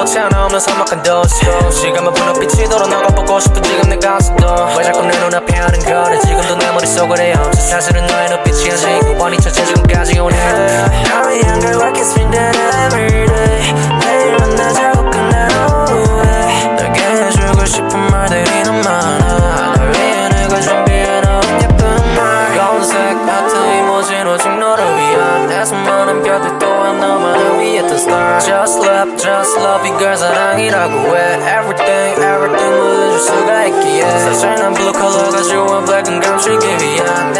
꽃이 하나 없는 서막한 도시. 시간만 부는 빛이도록 너가 보고 싶어 지금 내 가슴도. 왜 자꾸 내 눈앞에 하는 거래? 지금도 내 머릿속을 헤엄쳐 사실은 너의 눈빛이 아직 뻔히 쳐진 지금까지 오네 I'm a young girl I can spend that everyday 매일 만나 자고 끝난 오후에. 너에게 해주고 싶은 말들이 너무 많아. 널 위해 내가 준비해 놓은 예쁜 말. 검은색 하트 이모진 오직 너를 위한 내 수많은 별들 또한 너만 을 위해 뜬 star Just love, just love 이걸 사랑이라고 해 Everything, everything 모두 줄 수가 있기에 사실 난 blue color가 좋아 black은 감추기 위한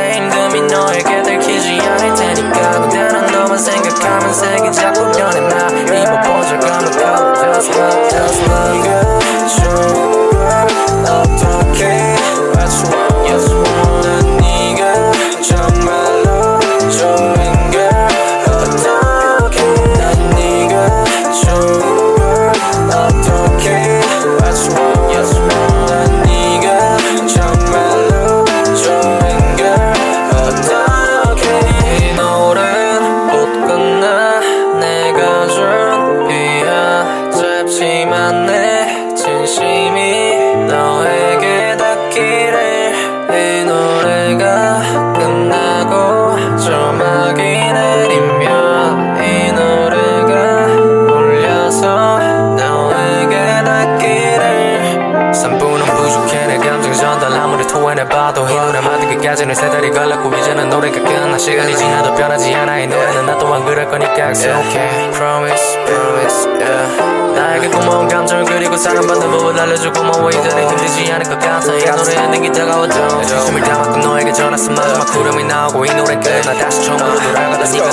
아무리 토해내봐도 이 노래 만들기까지는 세 달이 걸렸고 이제는 노래가 끝나 시간이 지나도 변하지 않아 이 노래는 나 또한 그럴 거니까 It's okay Promise Promise yeah. 나에게 고마운 감정 그리고 사랑받는 법을 알려줘 고마워 이제는 힘들지 않을 것 같아. 이 노래에 내게 다가와줘 진심을 담았고 너에게 전했어 마지막 구름이 나오고 이 노래 끝나 다시 처음으로 돌아가다 좋다고